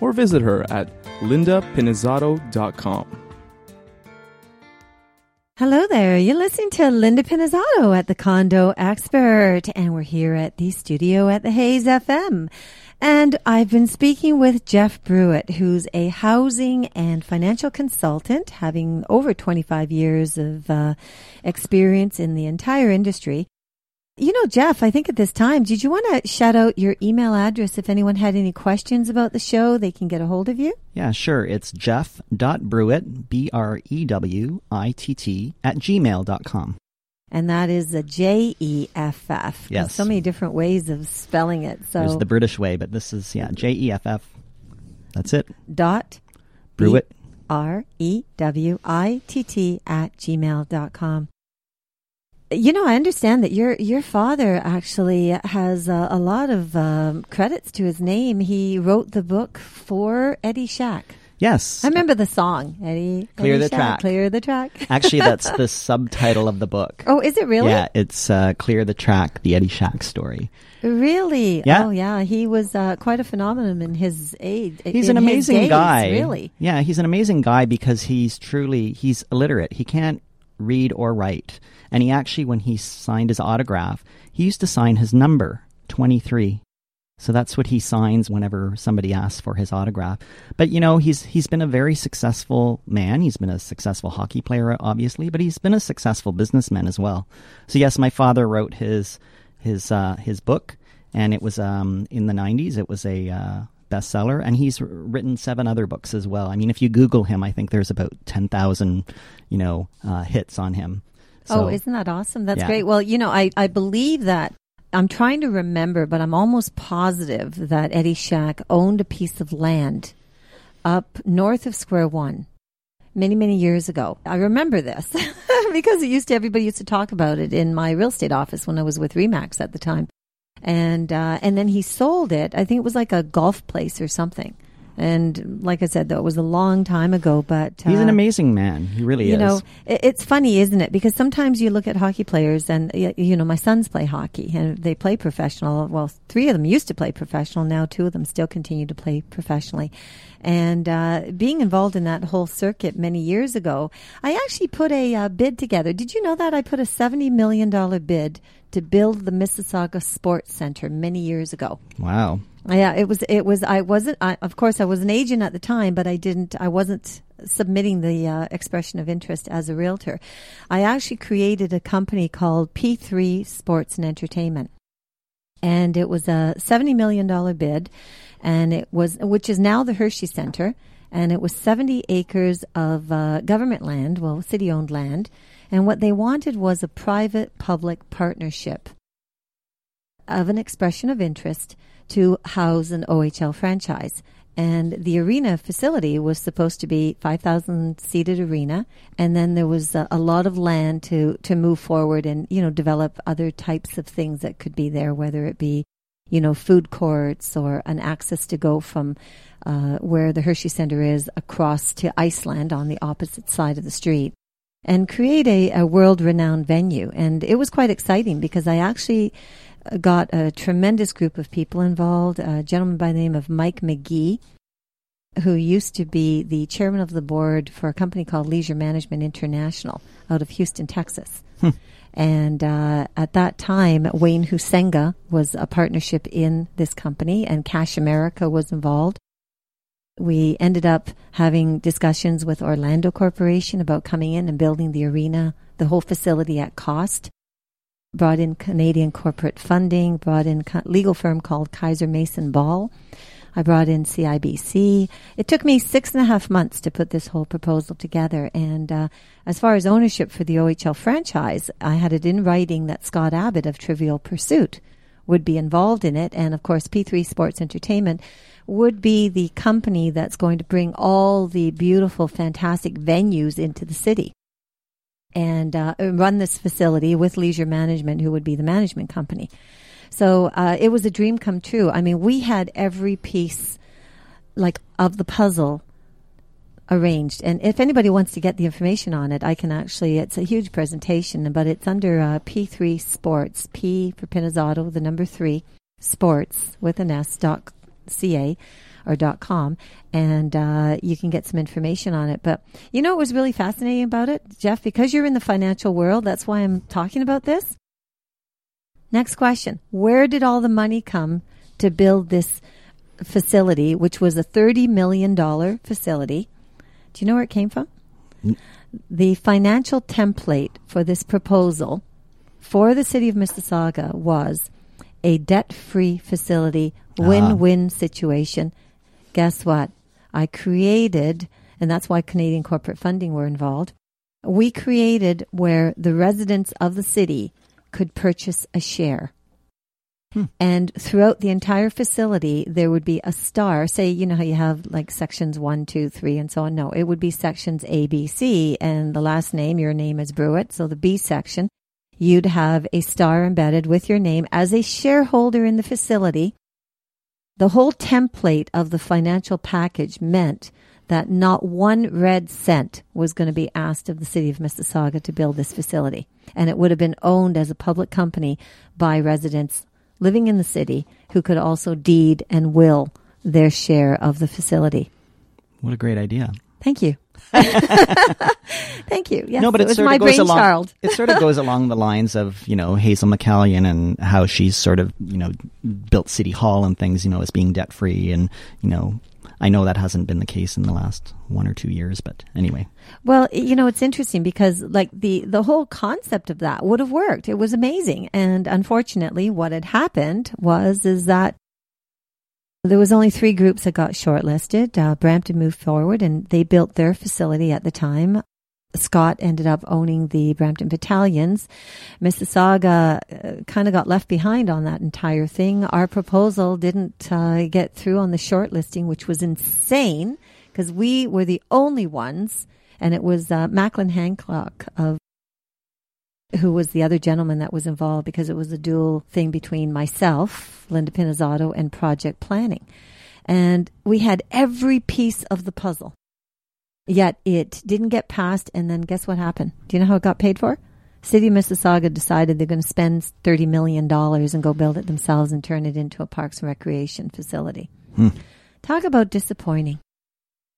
or visit her at lindapinizzotto.com. Hello there. You're listening to Linda Pinizzotto at the Condo Expert, and we're here at the studio at the Hayes FM. And I've been speaking with Jeff Brewitt, who's a housing and financial consultant, having over 25 years of uh, experience in the entire industry. You know, Jeff, I think at this time, did you want to shout out your email address if anyone had any questions about the show? They can get a hold of you. Yeah, sure. It's jeff.brewitt, B R E W I T T, at gmail.com. And that is a J E F F. Yes. So many different ways of spelling it. So There's the British way, but this is, yeah, J E F F. That's it. dot Brewitt. R E W I T T at gmail.com. You know, I understand that your your father actually has uh, a lot of um, credits to his name. He wrote the book for Eddie Shack. Yes. I remember the song, Eddie. Clear Eddie the Shack, track. Clear the track. Actually, that's the subtitle of the book. oh, is it really? Yeah, it's uh, Clear the Track, the Eddie Shack story. Really? Yeah. Oh, yeah. He was uh, quite a phenomenon in his age. He's an amazing days, guy. Really? Yeah, he's an amazing guy because he's truly he's illiterate. He can't read or write. And he actually when he signed his autograph, he used to sign his number, 23. So that's what he signs whenever somebody asks for his autograph. But you know, he's he's been a very successful man. He's been a successful hockey player obviously, but he's been a successful businessman as well. So yes, my father wrote his his uh, his book and it was um, in the 90s. It was a uh, bestseller, and he's written seven other books as well. I mean, if you Google him, I think there's about 10,000, you know, uh, hits on him. So, oh, isn't that awesome? That's yeah. great. Well, you know, I, I believe that. I'm trying to remember, but I'm almost positive that Eddie Shack owned a piece of land up north of Square One many, many years ago. I remember this because it used to, everybody used to talk about it in my real estate office when I was with Remax at the time. And, uh, and then he sold it. I think it was like a golf place or something. And like I said, though, it was a long time ago, but he's an uh, amazing man. He really you is. know, it- it's funny, isn't it? Because sometimes you look at hockey players, and you know, my sons play hockey, and they play professional. Well, three of them used to play professional. Now, two of them still continue to play professionally. And uh, being involved in that whole circuit many years ago, I actually put a uh, bid together. Did you know that I put a seventy million dollar bid to build the Mississauga Sports Center many years ago? wow. Yeah, it was. It was. I wasn't. I, of course, I was an agent at the time, but I didn't. I wasn't submitting the uh, expression of interest as a realtor. I actually created a company called P3 Sports and Entertainment, and it was a seventy million dollar bid, and it was which is now the Hershey Center, and it was seventy acres of uh, government land, well, city owned land, and what they wanted was a private public partnership of an expression of interest to house an OHL franchise. And the arena facility was supposed to be 5,000 seated arena. And then there was a, a lot of land to, to move forward and, you know, develop other types of things that could be there, whether it be, you know, food courts or an access to go from uh, where the Hershey Center is across to Iceland on the opposite side of the street and create a, a world renowned venue. And it was quite exciting because I actually got a tremendous group of people involved. A gentleman by the name of Mike McGee, who used to be the chairman of the board for a company called Leisure Management International out of Houston, Texas. And uh, at that time, Wayne Huizenga was a partnership in this company, and Cash America was involved. We ended up having discussions with Orlando Corporation about coming in and building the arena, the whole facility at cost. Brought in Canadian corporate funding, brought in legal firm called Kaiser Mason Ball. I brought in CIBC. It took me six and a half months to put this whole proposal together. And uh, as far as ownership for the OHL franchise, I had it in writing that Scott Abbott of Trivial Pursuit would be involved in it. And of course, P3 Sports Entertainment would be the company that's going to bring all the beautiful, fantastic venues into the city and uh, run this facility with Leisure Management, who would be the management company. So uh, it was a dream come true. I mean, we had every piece like of the puzzle arranged. And if anybody wants to get the information on it, I can actually, it's a huge presentation, but it's under uh, P3 Sports, P for Pinizzotto, the number three, sports with an S dot ca or dot com, and uh, you can get some information on it. But you know what was really fascinating about it, Jeff? Because you're in the financial world, that's why I'm talking about this. Next question Where did all the money come to build this facility, which was a $30 million facility? Do you know where it came from? The financial template for this proposal for the city of Mississauga was a debt free facility, win win situation. Guess what? I created, and that's why Canadian corporate funding were involved. We created where the residents of the city could purchase a share. Hmm. And throughout the entire facility, there would be a star. Say, you know how you have like sections one, two, three, and so on. No, it would be sections A, B, C, and the last name, your name is Brewitt. So the B section, you'd have a star embedded with your name as a shareholder in the facility. The whole template of the financial package meant that not one red cent was going to be asked of the city of Mississauga to build this facility. And it would have been owned as a public company by residents living in the city who could also deed and will their share of the facility. What a great idea. Thank you. Thank you. Yes, no, but it, was sort my of goes along. brainchild. it sort of goes along the lines of you know Hazel McCallion and how she's sort of you know built City Hall and things you know as being debt free and you know I know that hasn't been the case in the last one or two years, but anyway. Well, you know, it's interesting because like the the whole concept of that would have worked. It was amazing, and unfortunately, what had happened was is that there was only three groups that got shortlisted. Uh, Brampton moved forward, and they built their facility at the time. Scott ended up owning the Brampton Battalions. Mississauga uh, kind of got left behind on that entire thing. Our proposal didn't uh, get through on the shortlisting, which was insane because we were the only ones, and it was uh, Macklin Hancock of who was the other gentleman that was involved because it was a dual thing between myself, Linda Pinizzotto, and project planning. And we had every piece of the puzzle. Yet it didn't get passed, and then guess what happened? Do you know how it got paid for? City of Mississauga decided they're going to spend $30 million and go build it themselves and turn it into a parks and recreation facility. Hmm. Talk about disappointing.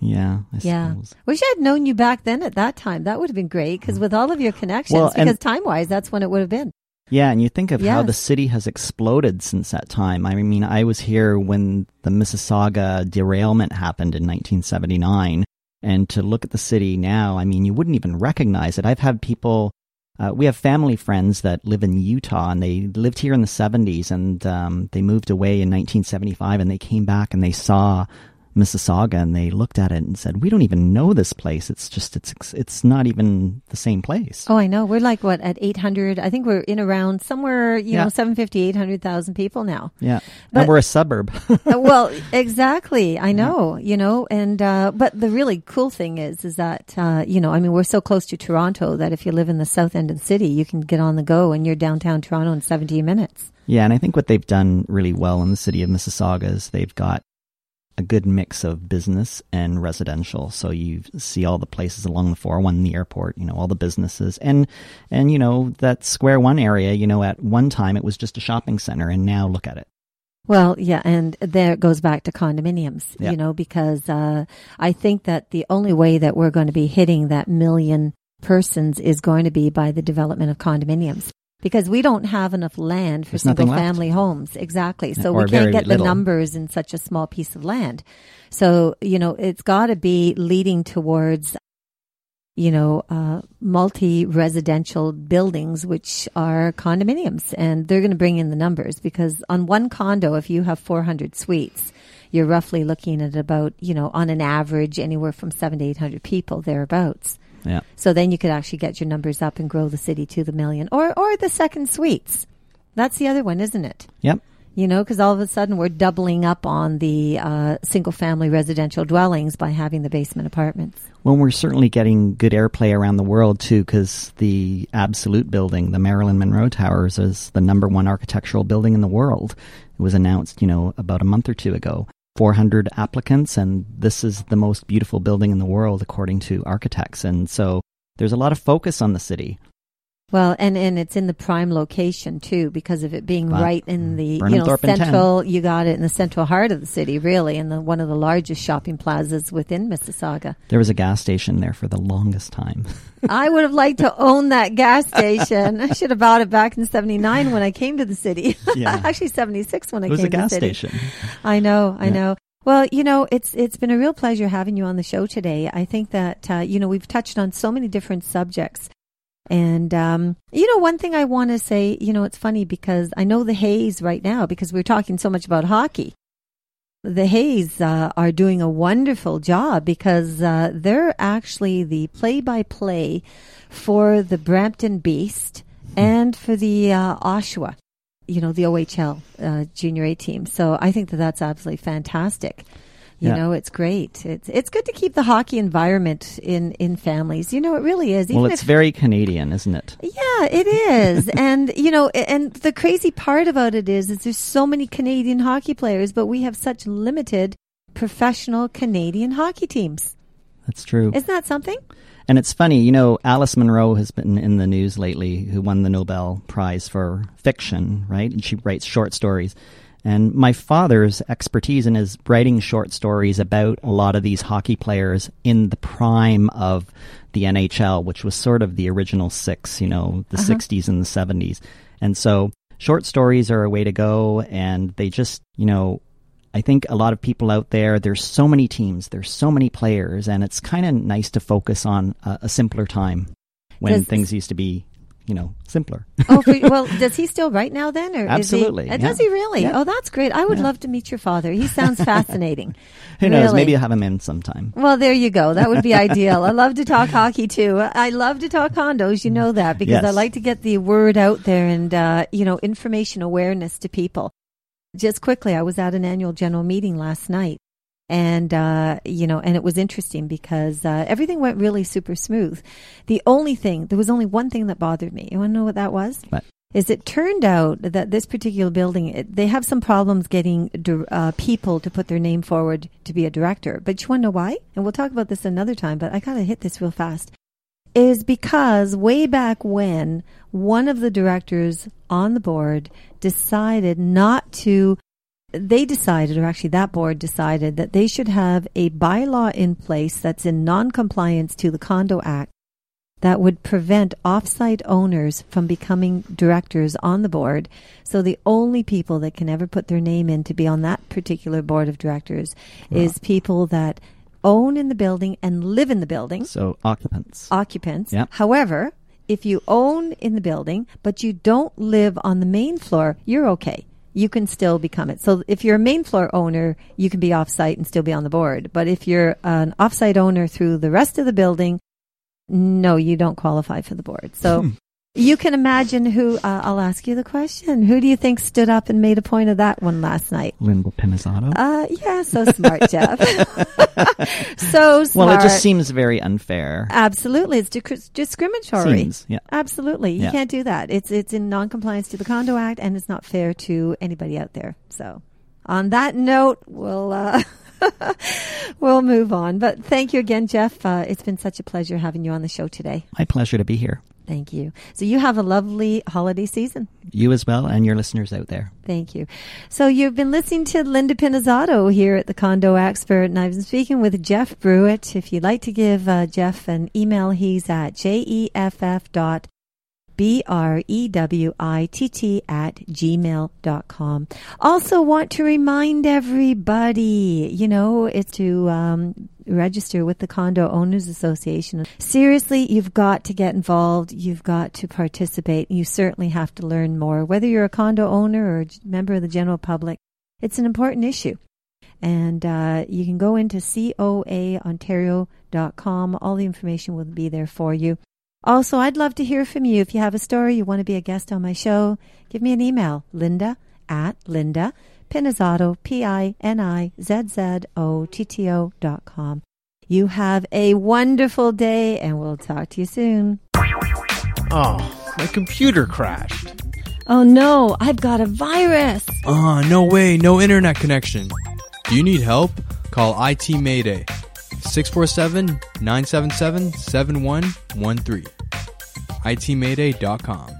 Yeah, I Yeah. suppose. Wish I'd known you back then at that time. That would have been great because with all of your connections, Well, because time wise, that's when it would have been. Yeah, and you think of how the city has exploded since that time. I mean, I was here when the Mississauga derailment happened in 1979. And to look at the city now, I mean, you wouldn't even recognize it. I've had people, uh, we have family friends that live in Utah and they lived here in the 70s and um, they moved away in 1975 and they came back and they saw Mississauga and they looked at it and said, "We don't even know this place. It's just it's it's not even the same place." Oh, I know. We're like, what, at 800? I think we're in around somewhere, you Yeah. know, 750, 800,000 people now. Yeah, But- and we're a suburb. Uh, well, exactly. I know, you know, and, uh, but the really cool thing is, is that, uh, you know, I mean, we're so close to Toronto that if you live in the south end of the city, you can get on the go and you're downtown Toronto in 17 minutes. Yeah, and I think what they've done really well in the city of Mississauga is they've got a good mix of business and residential. So you see all the places along the 401, the airport, you know, all the businesses. And, and, you know, that Square One area, you know, at one time it was just a shopping center and now look at it. Well, yeah, and there it goes back to condominiums, Yeah. you know, because uh, I think that the only way that we're going to be hitting that million persons is going to be by the development of condominiums. Because we don't have enough land for There's single family homes. Exactly. So Or we can't get little. the numbers in such a small piece of land. So, you know, it's got to be leading towards, you know, uh, multi residential buildings, which are condominiums. And they're going to bring in the numbers because on one condo, if you have 400 suites, you're roughly looking at about, you know, on an average, anywhere from seven to 800 people thereabouts. Yeah. So then you could actually get your numbers up and grow the city to the million or, or the second suites. That's the other one, isn't it? Yep. You know, because all of a sudden we're doubling up on the uh, single family residential dwellings by having the basement apartments. Well, we're certainly getting good airplay around the world too, because the Absolute building, the Marilyn Monroe Towers, is the number one architectural building in the world. It was announced, you know, about a month or two ago. 400 applicants, and this is the most beautiful building in the world, according to architects. And so there's a lot of focus on the city. Well, and, and it's in the prime location too, because of it being Wow. right in the you know central. You got it in the central heart of the city, really, and the, one of the largest shopping plazas within Mississauga. There was a gas station there for the longest time. I would have liked to own that gas station. I should have bought it back in '79 when I came to the city. Yeah. Actually, '76 when I It was came a to gas station. I know, I Yeah. know. Well, you know, it's it's been a real pleasure having you on the show today. I think that uh, you know we've touched on so many different subjects, and um, you know, one thing I want to say, you know, it's funny because I know the Hayes right now because we're talking so much about hockey. The Hayes uh, are doing a wonderful job because uh, they're actually the play-by-play for the Brampton Beast and for the uh, Oshawa you know the OHL uh, junior A team. So I think that that's absolutely fantastic. You Yeah. know, it's great. It's it's good to keep the hockey environment in in families. You know, it really is. Well, it's if- very Canadian, isn't it? yeah, it is. and you know, and the crazy part about it is, is there's so many Canadian hockey players, but we have such limited professional Canadian hockey teams. That's true. Isn't that something? And it's funny, you know, Alice Munro has been in the news lately, who won the Nobel Prize for fiction, right? And she writes short stories. And my father's expertise in his writing short stories about a lot of these hockey players in the prime of the NHL, which was sort of the original six, you know, the uh-huh. 60s and the 70s. And so short stories are a way to go, and they just, you know, I think a lot of people out there, there's so many teams, there's so many players, and it's kind of nice to focus on a, a simpler time when Does- things used to be, you know, simpler. Oh, well, does he still write now then? Or Absolutely, Is he, uh, Does he really? Yeah. Oh, that's great. I would Yeah. love to meet your father. He sounds fascinating. Who knows? Really. Maybe I'll have him in sometime. Well, there you go. That would be ideal. I love to talk hockey too. I love to talk condos. You know that because I like to get the word out there and, uh, you know, information awareness to people. Just quickly, I was at an annual general meeting last night and, uh, you know, and it was interesting because, uh, everything went really super smooth. The only thing, there was only one thing that bothered me. You want to know what that was? What? is it turned out that this particular building it, they have some problems getting uh, people to put their name forward to be a director but you want to know why and we'll talk about this another time but i gotta hit this real fast is because way back when one of the directors on the board decided not to they decided or actually that board decided that they should have a bylaw in place that's in non-compliance to the condo act that would prevent offsite owners from becoming directors on the board. So the only people that can ever put their name in to be on that particular board of directors uh-huh. is people that own in the building and live in the building, So, occupants. occupants. Yeah. However, if you own in the building but you don't live on the main floor, you're okay. You can still become it. So if you're a main floor owner, you can be offsite and still be on the board. But if you're an offsite owner through the rest of the building, no, you don't qualify for the board. So hmm. You can imagine who, uh, I'll ask you the question. Who do you think stood up and made a point of that one last night? Linda Pinizzotto. Uh, yeah, so smart, Jeff. so smart. well, it just seems very unfair. Absolutely. It's disc- discriminatory. Seems, yeah. Absolutely. You Yeah. can't do that. It's, it's in non-compliance to the Condo Act and it's not fair to anybody out there. So on that note, we'll, uh, we'll move on. But thank you again, Jeff. Uh, it's been such a pleasure having you on the show today. My pleasure to be here. Thank you. So you have a lovely holiday season. You as well, and your listeners out there. Thank you. So you've been listening to Linda Pinizzotto here at the Condo Expert, and I've been speaking with Jeff Brewitt. If you'd like to give uh, Jeff an email, he's at jeff dot B R E W I T T at gmail.com. Also want to remind everybody, you know, it's to um, register with the Condo Owners Association. Seriously, you've got to get involved. You've got to participate. You certainly have to learn more. Whether you're a condo owner or a member of the general public, it's an important issue. And uh, you can go into coaontario.com. All the information will be there for you. Also, I'd love to hear from you. If you have a story, you want to be a guest on my show, give me an email, linda at Linda Pinizzotto, P-I-N-I-Z-Z-O-T-T-O dot com. You have a wonderful day and we'll talk to you soon. Oh, my computer crashed. Oh no, I've got a virus. Ah, no way, no internet connection. Do you need help? Call IT Mayday 647 977 7113. ITMayday.com.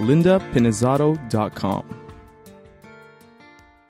lindapinizzotto.com.